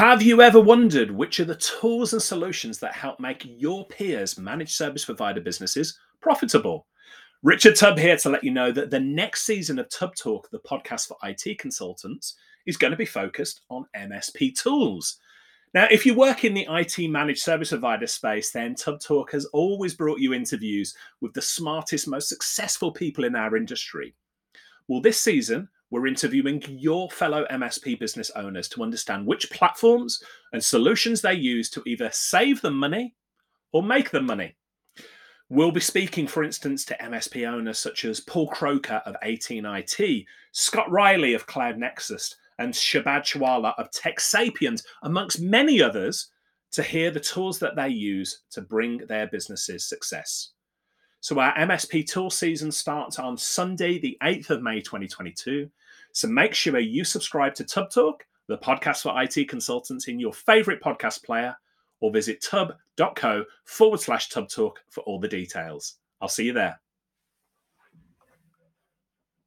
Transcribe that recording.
Have you ever wondered which are the tools and solutions that help make your peers' managed service provider businesses profitable? Richard Tubb here to let you know that the next season of Tubb Talk, the podcast for IT consultants, is going to be focused on MSP tools. Now, if you work in the IT managed service provider space, then Tubb Talk has always brought you interviews with the smartest, most successful people in our industry. Well, this season, we're interviewing your fellow MSP business owners to understand which platforms and solutions they use to either save them money or make them money. We'll be speaking, for instance, to MSP owners such as Paul Croker of 18IT, Scott Riley of Cloud Nexus, and Shabad Chawala of Tech Sapiens, amongst many others, to hear the tools that they use to bring their businesses success. So, our MSP tool season starts on Sunday, the 8th of May 2022. So make sure you subscribe to Tubb Talk, the podcast for IT consultants in your favorite podcast player, or visit tubb.co forward slash Tubb Talk for all the details. I'll see you there.